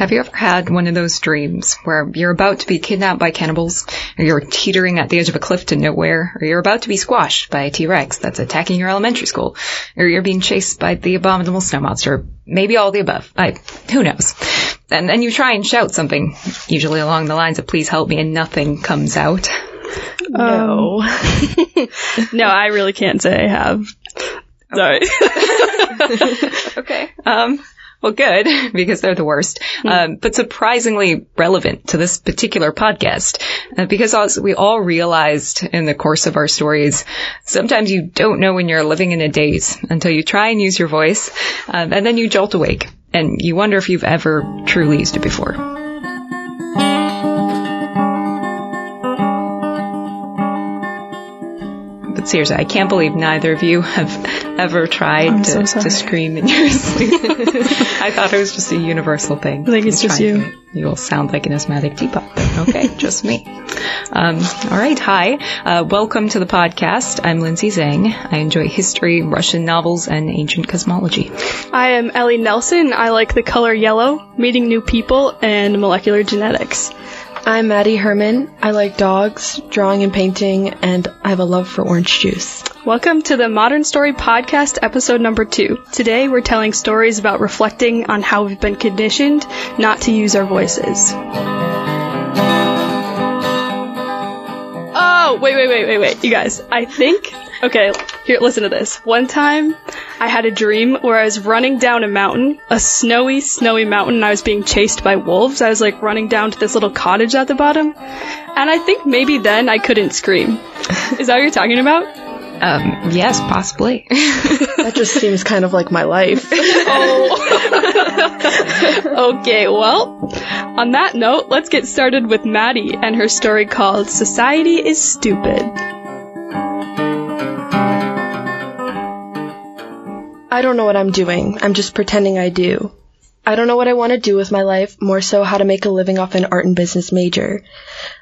Have you ever had one of those dreams where you're about to be kidnapped by cannibals, or you're teetering at the edge of a cliff to nowhere, or you're about to be squashed by a T-Rex that's attacking your elementary school, or you're being chased by the abominable snow monster, maybe all the above. I, who knows? And then you try and shout something, usually along the lines of please help me, and nothing comes out. No. no, I really can't say I have. Sorry. okay. Um, well, good, because they're the worst. Um, but surprisingly relevant to this particular podcast. Uh, because as we all realized in the course of our stories, sometimes you don't know when you're living in a daze until you try and use your voice, um, and then you jolt awake, and you wonder if you've ever truly used it before. But seriously, I can't believe neither of you have ever tried to, so to scream in your sleep. I thought it was just a universal thing. I think it's just you. to- You will sound like an asthmatic teapot. Okay, just me. Um, all right, hi. Uh, welcome to the podcast. I'm Lindsay Zhang. I enjoy history, Russian novels, and ancient cosmology. I am Ellie Nelson. I like the color yellow, meeting new people, and molecular genetics. I'm Maddie Herman. I like dogs, drawing and painting, and I have a love for orange juice. Welcome to the Modern Story Podcast, episode number two. Today we're telling stories about reflecting on how we've been conditioned not to use our voices. Oh, wait, wait, wait, wait, wait. You guys, I think. Okay, here, listen to this. One time, I had a dream where I was running down a mountain, a snowy, snowy mountain, and I was being chased by wolves. I was like running down to this little cottage at the bottom. And I think maybe then I couldn't scream. Is that what you're talking about? Um, yes, possibly. That just seems kind of like my life. oh. Okay, well, on that note, let's get started with Maddie and her story called Society is Stupid. I don't know what I'm doing. I'm just pretending I do. I don't know what I want to do with my life, more so how to make a living off an art and business major.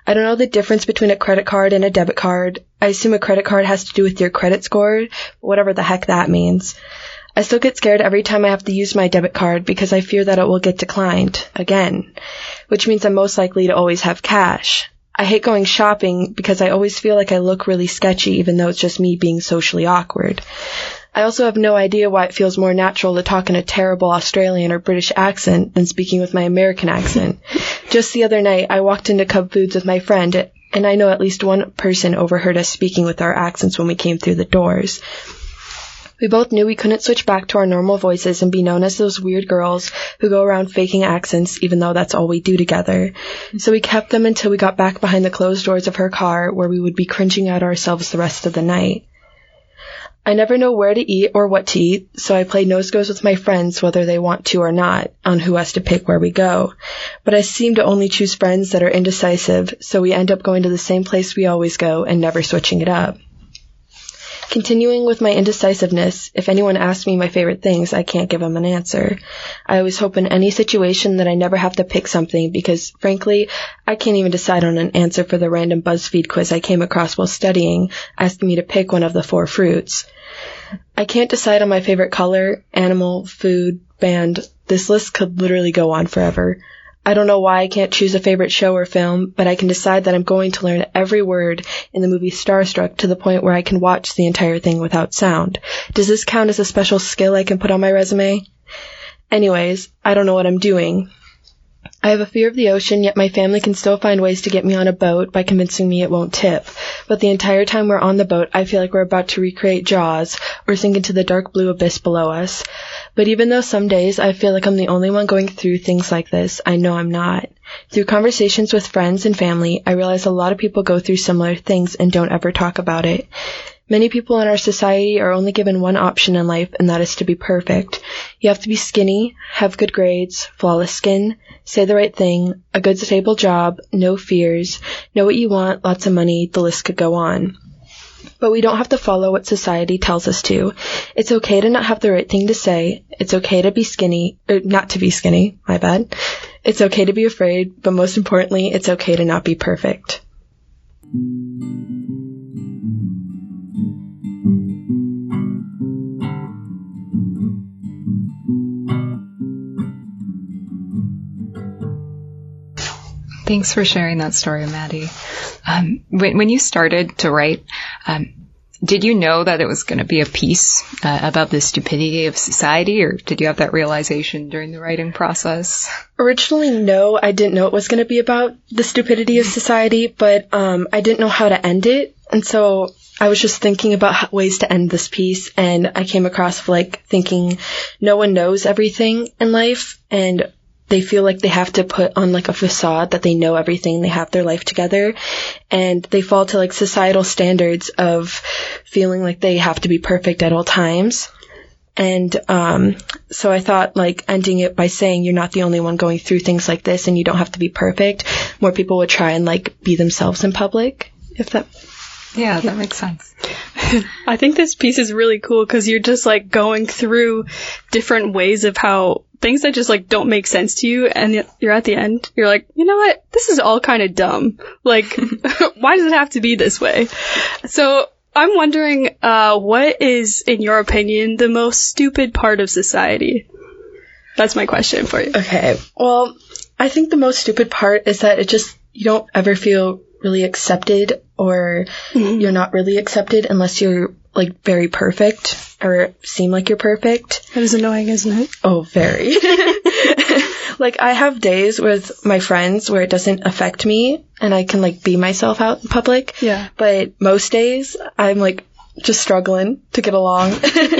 I don't know the difference between a credit card and a debit card. I assume a credit card has to do with your credit score, whatever the heck that means. I still get scared every time I have to use my debit card because I fear that it will get declined again, which means I'm most likely to always have cash. I hate going shopping because I always feel like I look really sketchy even though it's just me being socially awkward. I also have no idea why it feels more natural to talk in a terrible Australian or British accent than speaking with my American accent. Just the other night, I walked into Cub Foods with my friend, and I know at least one person overheard us speaking with our accents when we came through the doors. We both knew we couldn't switch back to our normal voices and be known as those weird girls who go around faking accents even though that's all we do together. So we kept them until we got back behind the closed doors of her car where we would be cringing at ourselves the rest of the night. I never know where to eat or what to eat, so I play nose goes with my friends whether they want to or not, on who has to pick where we go. But I seem to only choose friends that are indecisive, so we end up going to the same place we always go and never switching it up. Continuing with my indecisiveness, if anyone asks me my favorite things, I can't give them an answer. I always hope in any situation that I never have to pick something because, frankly, I can't even decide on an answer for the random BuzzFeed quiz I came across while studying, asking me to pick one of the four fruits. I can't decide on my favorite color, animal, food, band. This list could literally go on forever. I don't know why I can't choose a favorite show or film, but I can decide that I'm going to learn every word in the movie Starstruck to the point where I can watch the entire thing without sound. Does this count as a special skill I can put on my resume? Anyways, I don't know what I'm doing. I have a fear of the ocean, yet my family can still find ways to get me on a boat by convincing me it won't tip. But the entire time we're on the boat, I feel like we're about to recreate Jaws or sink into the dark blue abyss below us. But even though some days I feel like I'm the only one going through things like this, I know I'm not. Through conversations with friends and family, I realize a lot of people go through similar things and don't ever talk about it. Many people in our society are only given one option in life, and that is to be perfect. You have to be skinny, have good grades, flawless skin, say the right thing, a good stable job, no fears, know what you want, lots of money, the list could go on. But we don't have to follow what society tells us to. It's okay to not have the right thing to say. It's okay to be skinny, or not to be skinny, my bad. It's okay to be afraid, but most importantly, it's okay to not be perfect. Thanks for sharing that story, Maddie. Um, when, when you started to write, um, did you know that it was going to be a piece uh, about the stupidity of society, or did you have that realization during the writing process? Originally, no, I didn't know it was going to be about the stupidity of society, but um, I didn't know how to end it, and so I was just thinking about ways to end this piece, and I came across like thinking no one knows everything in life, and they feel like they have to put on like a facade that they know everything, they have their life together, and they fall to like societal standards of feeling like they have to be perfect at all times. And um, so I thought like ending it by saying you're not the only one going through things like this and you don't have to be perfect. More people would try and like be themselves in public. If that yeah, that makes sense. I think this piece is really cool because you're just like going through different ways of how things that just like don't make sense to you and you're at the end you're like you know what? This is all kind of dumb. Like why does it have to be this way? So i'm wondering uh, what is in your opinion the most stupid part of society? That's my question for you. Okay well i think the most stupid part is that it just you don't ever feel really accepted or mm-hmm. you're not really accepted unless you're like very perfect or seem like you're perfect. That is annoying, isn't it? Oh, very. like I have days with my friends where it doesn't affect me and I can like be myself out in public. Yeah. But most days I'm like just struggling to get along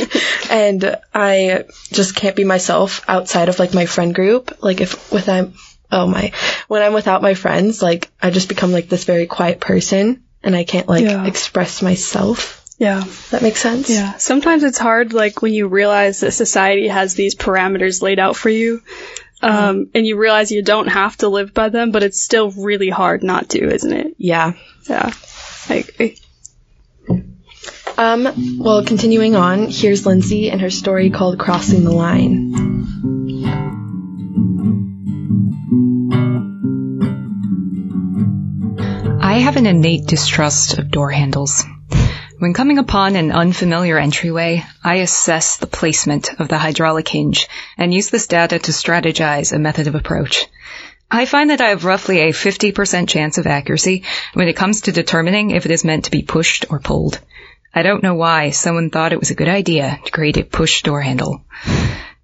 and I just can't be myself outside of like my friend group. Like if with I'm oh my when I'm without my friends, like I just become like this very quiet person and I can't like yeah. express myself. Yeah. That makes sense? Yeah. Sometimes it's hard, like, when you realize that society has these parameters laid out for you, um, mm. and you realize you don't have to live by them, but it's still really hard not to, isn't it? Yeah. Yeah. I agree. Um, well, continuing on, here's Lindsay and her story called Crossing the Line. I have an innate distrust of door handles. When coming upon an unfamiliar entryway, I assess the placement of the hydraulic hinge and use this data to strategize a method of approach. I find that I have roughly a 50% chance of accuracy when it comes to determining if it is meant to be pushed or pulled. I don't know why someone thought it was a good idea to create a push door handle.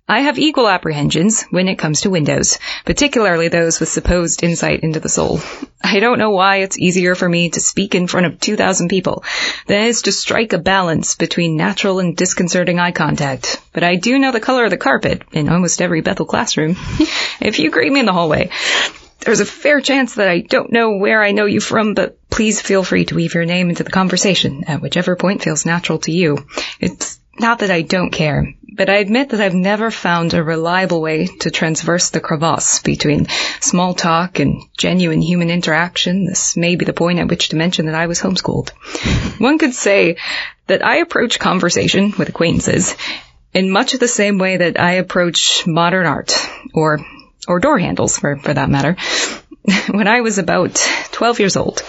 I have equal apprehensions when it comes to windows, particularly those with supposed insight into the soul. I don't know why it's easier for me to speak in front of 2,000 people than it is to strike a balance between natural and disconcerting eye contact. But I do know the color of the carpet in almost every Bethel classroom. if you greet me in the hallway, there's a fair chance that I don't know where I know you from, but please feel free to weave your name into the conversation at whichever point feels natural to you. It's not that I don't care, but I admit that I've never found a reliable way to transverse the crevasse between small talk and genuine human interaction. This may be the point at which to mention that I was homeschooled. One could say that I approach conversation with acquaintances in much the same way that I approach modern art or or door handles for, for that matter. when I was about 12 years old,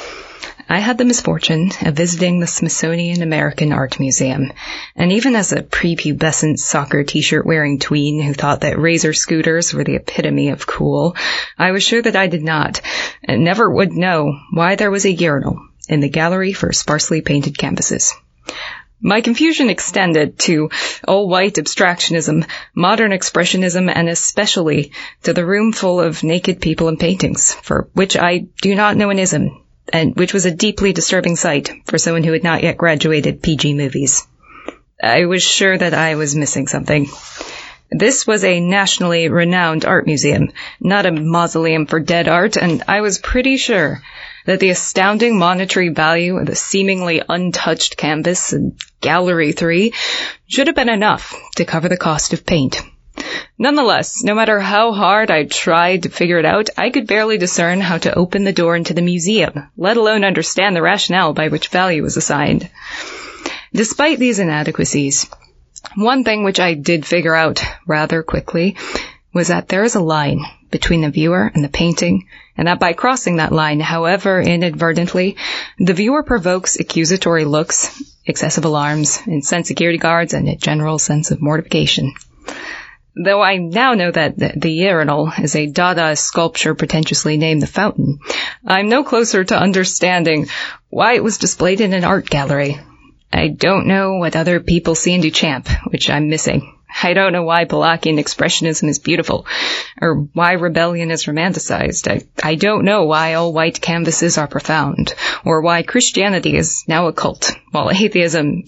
I had the misfortune of visiting the Smithsonian American Art Museum, and even as a prepubescent soccer t-shirt wearing tween who thought that razor scooters were the epitome of cool, I was sure that I did not, and never would know why there was a urinal in the gallery for sparsely painted canvases. My confusion extended to all white abstractionism, modern expressionism, and especially to the room full of naked people and paintings, for which I do not know an ism, and which was a deeply disturbing sight for someone who had not yet graduated PG movies. I was sure that I was missing something. This was a nationally renowned art museum, not a mausoleum for dead art, and I was pretty sure that the astounding monetary value of the seemingly untouched canvas in Gallery 3 should have been enough to cover the cost of paint. Nonetheless, no matter how hard I tried to figure it out, I could barely discern how to open the door into the museum, let alone understand the rationale by which value was assigned. Despite these inadequacies, one thing which I did figure out rather quickly was that there is a line between the viewer and the painting, and that by crossing that line, however inadvertently, the viewer provokes accusatory looks, excessive alarms, and insensate security guards, and a general sense of mortification. Though I now know that the, urinal is a Dada sculpture pretentiously named the fountain, I'm no closer to understanding why it was displayed in an art gallery. I don't know what other people see in Duchamp, which I'm missing. I don't know why Balakian expressionism is beautiful, or why rebellion is romanticized. I, I don't know why all white canvases are profound, or why Christianity is now a cult, while atheism,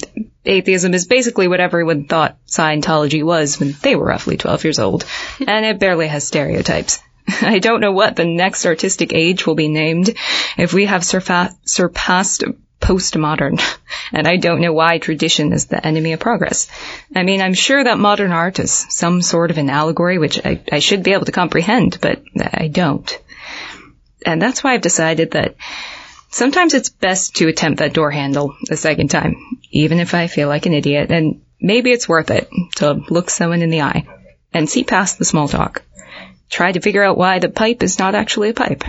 atheism is basically what everyone thought Scientology was when they were roughly 12 years old, and it barely has stereotypes. I don't know what the next artistic age will be named if we have surfa- surpassed postmodern, and I don't know why tradition is the enemy of progress. I mean, I'm sure that modern art is some sort of an allegory which I, I should be able to comprehend, but I don't. And that's why I've decided that sometimes it's best to attempt that door handle a second time, even if I feel like an idiot, and maybe it's worth it to look someone in the eye and see past the small talk. Try to figure out why the pipe is not actually a pipe.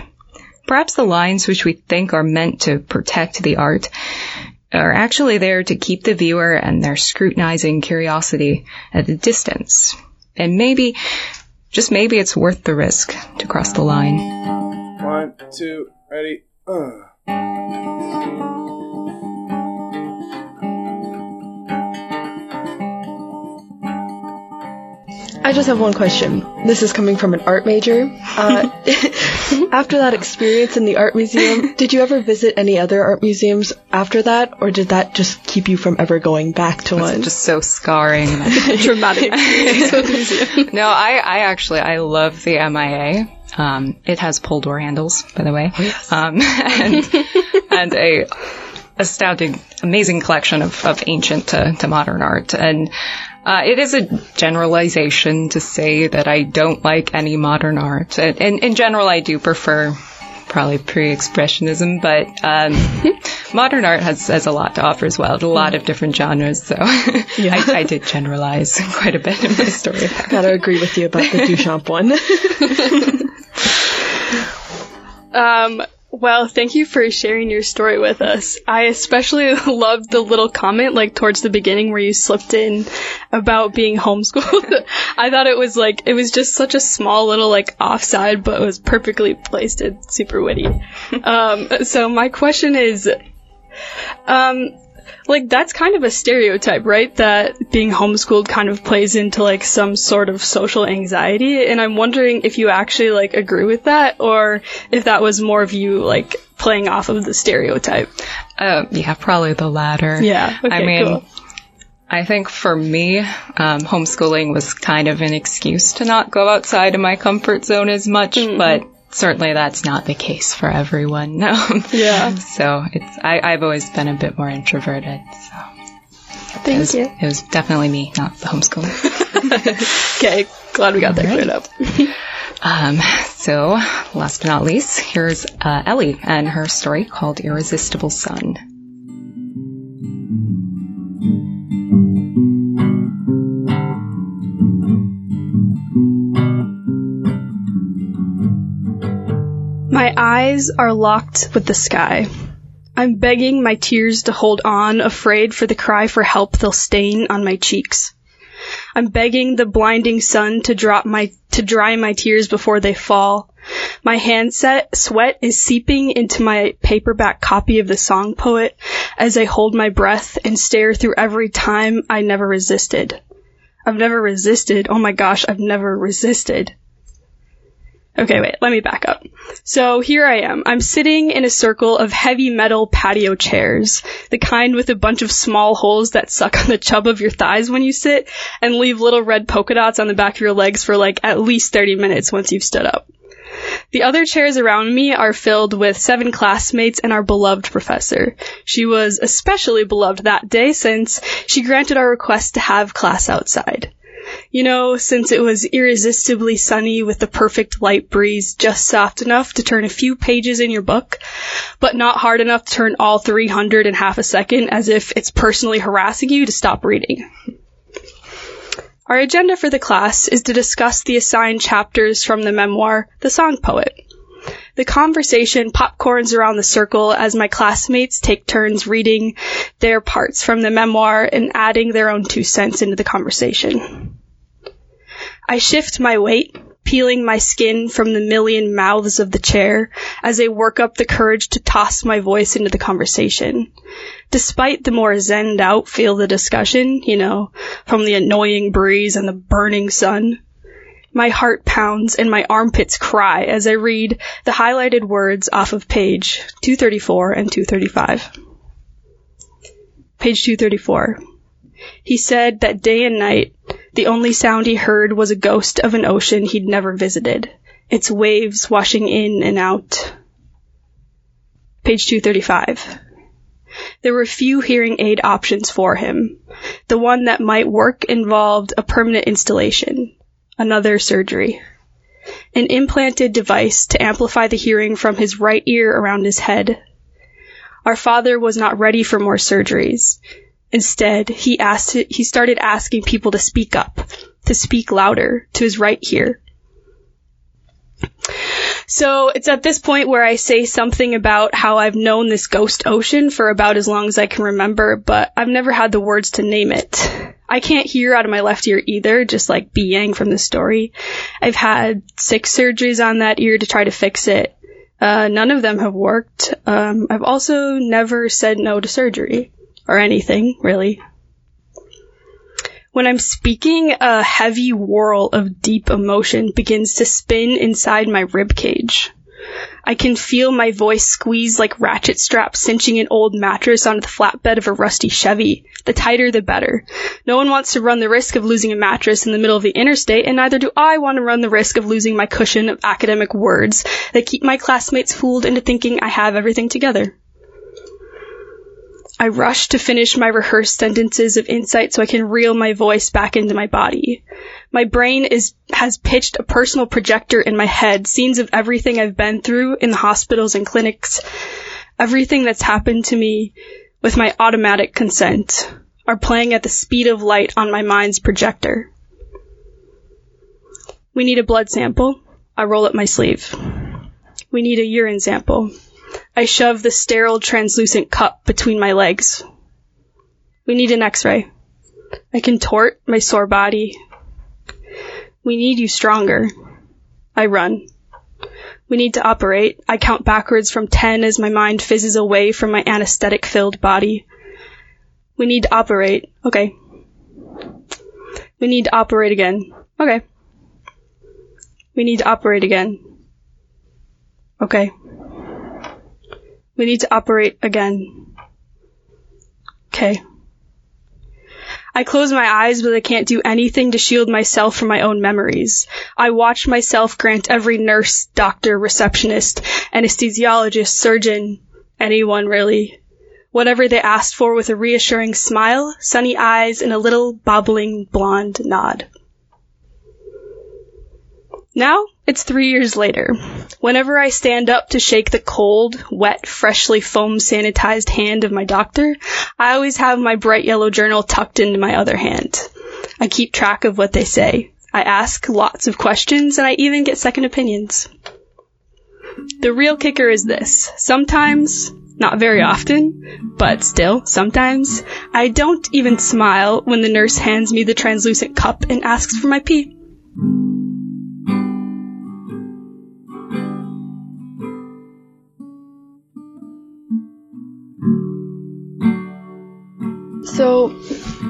Perhaps the lines which we think are meant to protect the art are actually there to keep the viewer and their scrutinizing curiosity at a distance. And maybe, just maybe it's worth the risk to cross the line. One, two, ready. Uh. I just have one question. This is coming from an art major. Uh, after that experience in the art museum, did you ever visit any other art museums after that, or did that just keep you from ever going back to one? Just so scarring. Dramatic. no, I, I actually, I love the MIA. Um, it has pull door handles, by the way. Um, and, and a astounding, amazing collection of, of ancient to, to modern art. And uh, it is a generalization to say that I don't like any modern art. And, and in general, I do prefer probably pre-expressionism, but um, modern art has, has a lot to offer as well, a lot of different genres. So I, I did generalize quite a bit in my story. Gotta agree with you about the Duchamp one. Um, well, thank you for sharing your story with us. I especially loved the little comment, like towards the beginning where you slipped in about being homeschooled. I thought it was like, it was just such a small little like offside, but it was perfectly placed and super witty. um, so my question is, um, like that's kind of a stereotype, right? That being homeschooled kind of plays into like some sort of social anxiety, and I'm wondering if you actually like agree with that, or if that was more of you like playing off of the stereotype. Uh, yeah, probably the latter. Yeah. Okay, I mean, cool. I think for me, um, homeschooling was kind of an excuse to not go outside of my comfort zone as much, Mm-hmm. but certainly that's not the case for everyone. No. Yeah. So it's I, I've always been a bit more introverted. So it Thank was, you. it was definitely me, not the homeschooling. Okay, glad we got that cleared up. um, so last but not least, here's uh, Ellie and her story called "Irresistible Sun." My eyes are locked with the sky. I'm begging my tears to hold on, afraid for the cry for help they'll stain on my cheeks. I'm begging the blinding sun to drop my to dry my tears before they fall. My handset sweat is seeping into my paperback copy of the song poet as I hold my breath and stare through every time I never resisted. I've never resisted. Oh my gosh, I've never resisted. Okay, wait, let me back up. So here I am. I'm sitting in a circle of heavy metal patio chairs, the kind with a bunch of small holes that suck on the chub of your thighs when you sit and leave little red polka dots on the back of your legs for like at least 30 minutes once you've stood up. The other chairs around me are filled with seven classmates and our beloved professor. She was especially beloved that day since she granted our request to have class outside. You know, since it was irresistibly sunny with the perfect light breeze just soft enough to turn a few pages in your book, but not hard enough to turn all 300 in half a second as if it's personally harassing you to stop reading. Our agenda for the class is to discuss the assigned chapters from the memoir, The Song Poet. The conversation popcorns around the circle as my classmates take turns reading their parts from the memoir and adding their own two cents into the conversation. I shift my weight, peeling my skin from the million mouths of the chair as I work up the courage to toss my voice into the conversation. Despite the more zenned out feel of the discussion, you know, from the annoying breeze and the burning sun, my heart pounds and my armpits cry as I read the highlighted words off of page 234 and 235. Page 234. He said that day and night, the only sound he heard was a ghost of an ocean he'd never visited, its waves washing in and out. Page 235. There were few hearing aid options for him. The one that might work involved a permanent installation, another surgery. An implanted device to amplify the hearing from his right ear around his head. Our father was not ready for more surgeries. Instead, he asked, he started asking people to speak up, to speak louder, to his right ear. So it's at this point where I say something about how I've known this ghost ocean for about as long as I can remember, but I've never had the words to name it. I can't hear out of my left ear either, just like Bee Yang from the story. I've had six surgeries on that ear to try to fix it. Uh, none of them have worked. Um, I've also never said no to surgery. Or anything, really. When I'm speaking, a heavy whirl of deep emotion begins to spin inside my rib cage. I can feel my voice squeeze like ratchet straps cinching an old mattress onto the flatbed of a rusty Chevy. The tighter, the better. No one wants to run the risk of losing a mattress in the middle of the interstate, and neither do I want to run the risk of losing my cushion of academic words that keep my classmates fooled into thinking I have everything together. I rush to finish my rehearsed sentences of insight so I can reel my voice back into my body. My brain is, has pitched a personal projector in my head, scenes of everything I've been through in the hospitals and clinics, everything that's happened to me with my automatic consent are playing at the speed of light on my mind's projector. We need a blood sample. I roll up my sleeve. We need a urine sample. I shove the sterile translucent cup between my legs. We need an x-ray. I contort my sore body. We need you stronger. I run. We need to operate. I count backwards from 10 as my mind fizzes away from my anesthetic filled body. We need to operate. Okay. We need to operate again. Okay. We need to operate again. Okay. We need to operate again. Okay. I close my eyes, but I can't do anything to shield myself from my own memories. I watch myself grant every nurse, doctor, receptionist, anesthesiologist, surgeon, anyone really, whatever they asked for with a reassuring smile, sunny eyes, and a little bobbling blonde nod. Now, it's three years later. Whenever I stand up to shake the cold, wet, freshly foam sanitized hand of my doctor, I always have my bright yellow journal tucked into my other hand. I keep track of what they say. I ask lots of questions and I even get second opinions. The real kicker is this. Sometimes, not very often, but still, sometimes, I don't even smile when the nurse hands me the translucent cup and asks for my pee. So,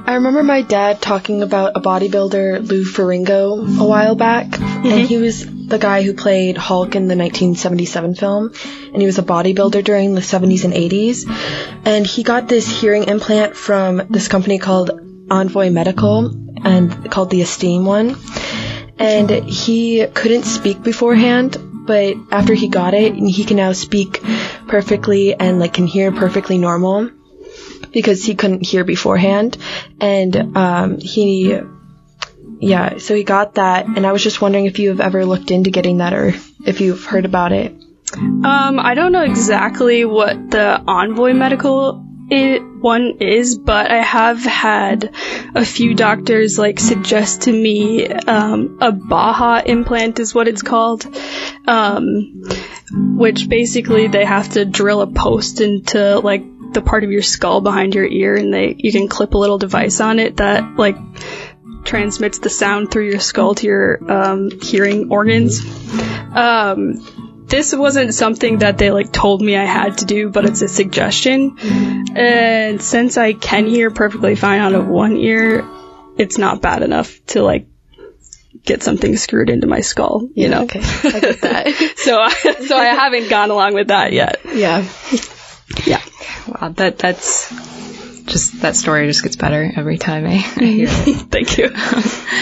I remember my dad talking about a bodybuilder, Lou Ferrigno, a while back, and mm-hmm. he was the guy who played Hulk in the 1977 film, and he was a bodybuilder during the 70s and 80s, and he got this hearing implant from this company called Envoy Medical, and called the Esteem one, and he couldn't speak beforehand, but after he got it, he can now speak perfectly and like can hear perfectly normal because he couldn't hear beforehand. And um, he, yeah, so he got that. And I was just wondering if you have ever looked into getting that or if you've heard about it. Um, I don't know exactly what the Envoy Medical one is, but I have had a few doctors like suggest to me um, a Baha implant is what it's called, um, which basically they have to drill a post into like the part of your skull behind your ear, and they you can clip a little device on it that like transmits the sound through your skull to your um, hearing organs. Um, this wasn't something that they like told me I had to do, but it's a suggestion. And since I can hear perfectly fine out of one ear, it's not bad enough to like get something screwed into my skull, you know. Okay, I get that. So I, so I haven't gone along with that yet. yeah. Yeah. Wow, that that's just that story just gets better every time I, I hear it. Thank you.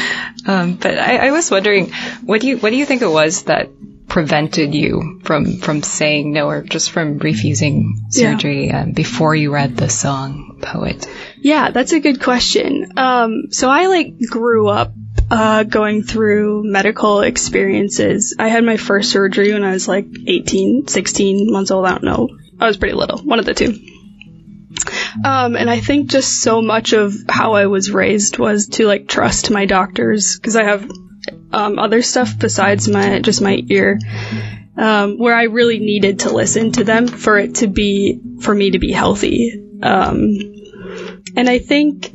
Um, but I, I was wondering, what do you what do you think it was that prevented you from from saying no or just from refusing Yeah. surgery um, before you read the song "Poet"? Yeah, that's a good question. Um, so I like grew up uh, going through medical experiences. I had my first surgery when I was like 18, 16 months old. I don't know. I was pretty little, one of the two. Um, and I think just so much of how I was raised was to like trust my doctors because I have um, other stuff besides my just my ear, um, where I really needed to listen to them for it to be for me to be healthy. Um, and I think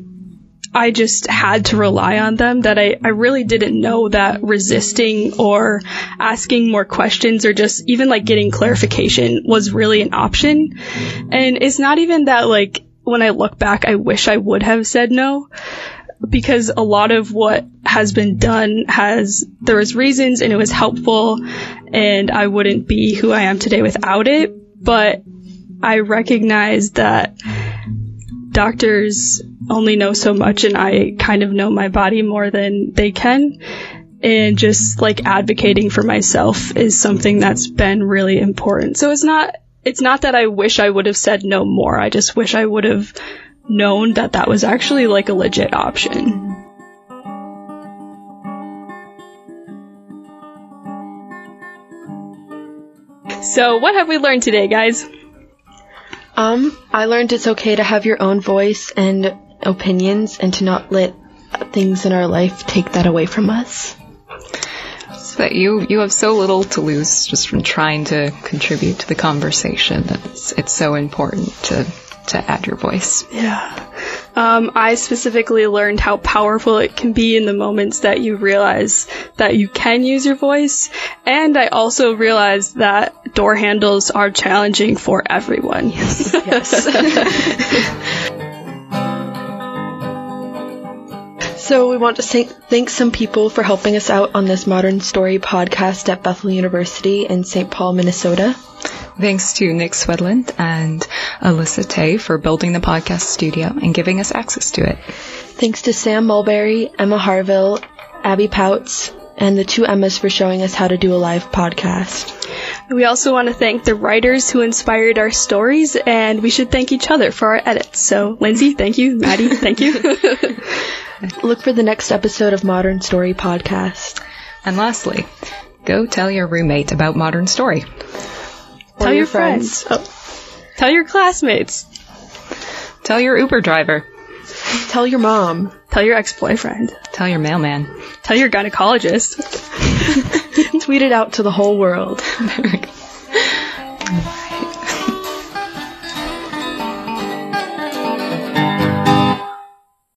I just had to rely on them that I, I really didn't know that resisting or asking more questions or just even like getting clarification was really an option. And it's not even that like when I look back, I wish I would have said no because a lot of what has been done has there was reasons and it was helpful and I wouldn't be who I am today without it. But I recognize that doctors only know so much and I kind of know my body more than they can. And just like advocating for myself is something that's been really important. So it's not, it's not that I wish I would have said no more. I just wish I would have known that that was actually like a legit option. So what have we learned today, guys? Um, I learned it's okay to have your own voice and opinions and to not let things in our life take that away from us. So that you you have so little to lose just from trying to contribute to the conversation. That it's it's so important to to add your voice. Yeah. Um, I specifically learned how powerful it can be in the moments that you realize that you can use your voice. And I also realized that door handles are challenging for everyone. Yes. so we want to thank, thank some people for helping us out on this Modern Story podcast at Bethel University in St. Paul, Minnesota. Thanks to Nick Swedland and Alyssa Tay for building the podcast studio and giving us access to it. Thanks to Sam Mulberry, Emma Harville, Abby Pouts, and the two Emmas for showing us how to do a live podcast. We also want to thank the writers who inspired our stories, and we should thank each other for our edits. So, Lindsay, thank you. Maddie, thank you. Look for the next episode of Modern Story podcast. And lastly, go tell your roommate about Modern Story. Tell your your friends. Oh. Tell your classmates. Tell your Uber driver. Tell your mom. Tell your ex-boyfriend. Tell your mailman. Tell your gynecologist. Tweet it out to the whole world. There we go.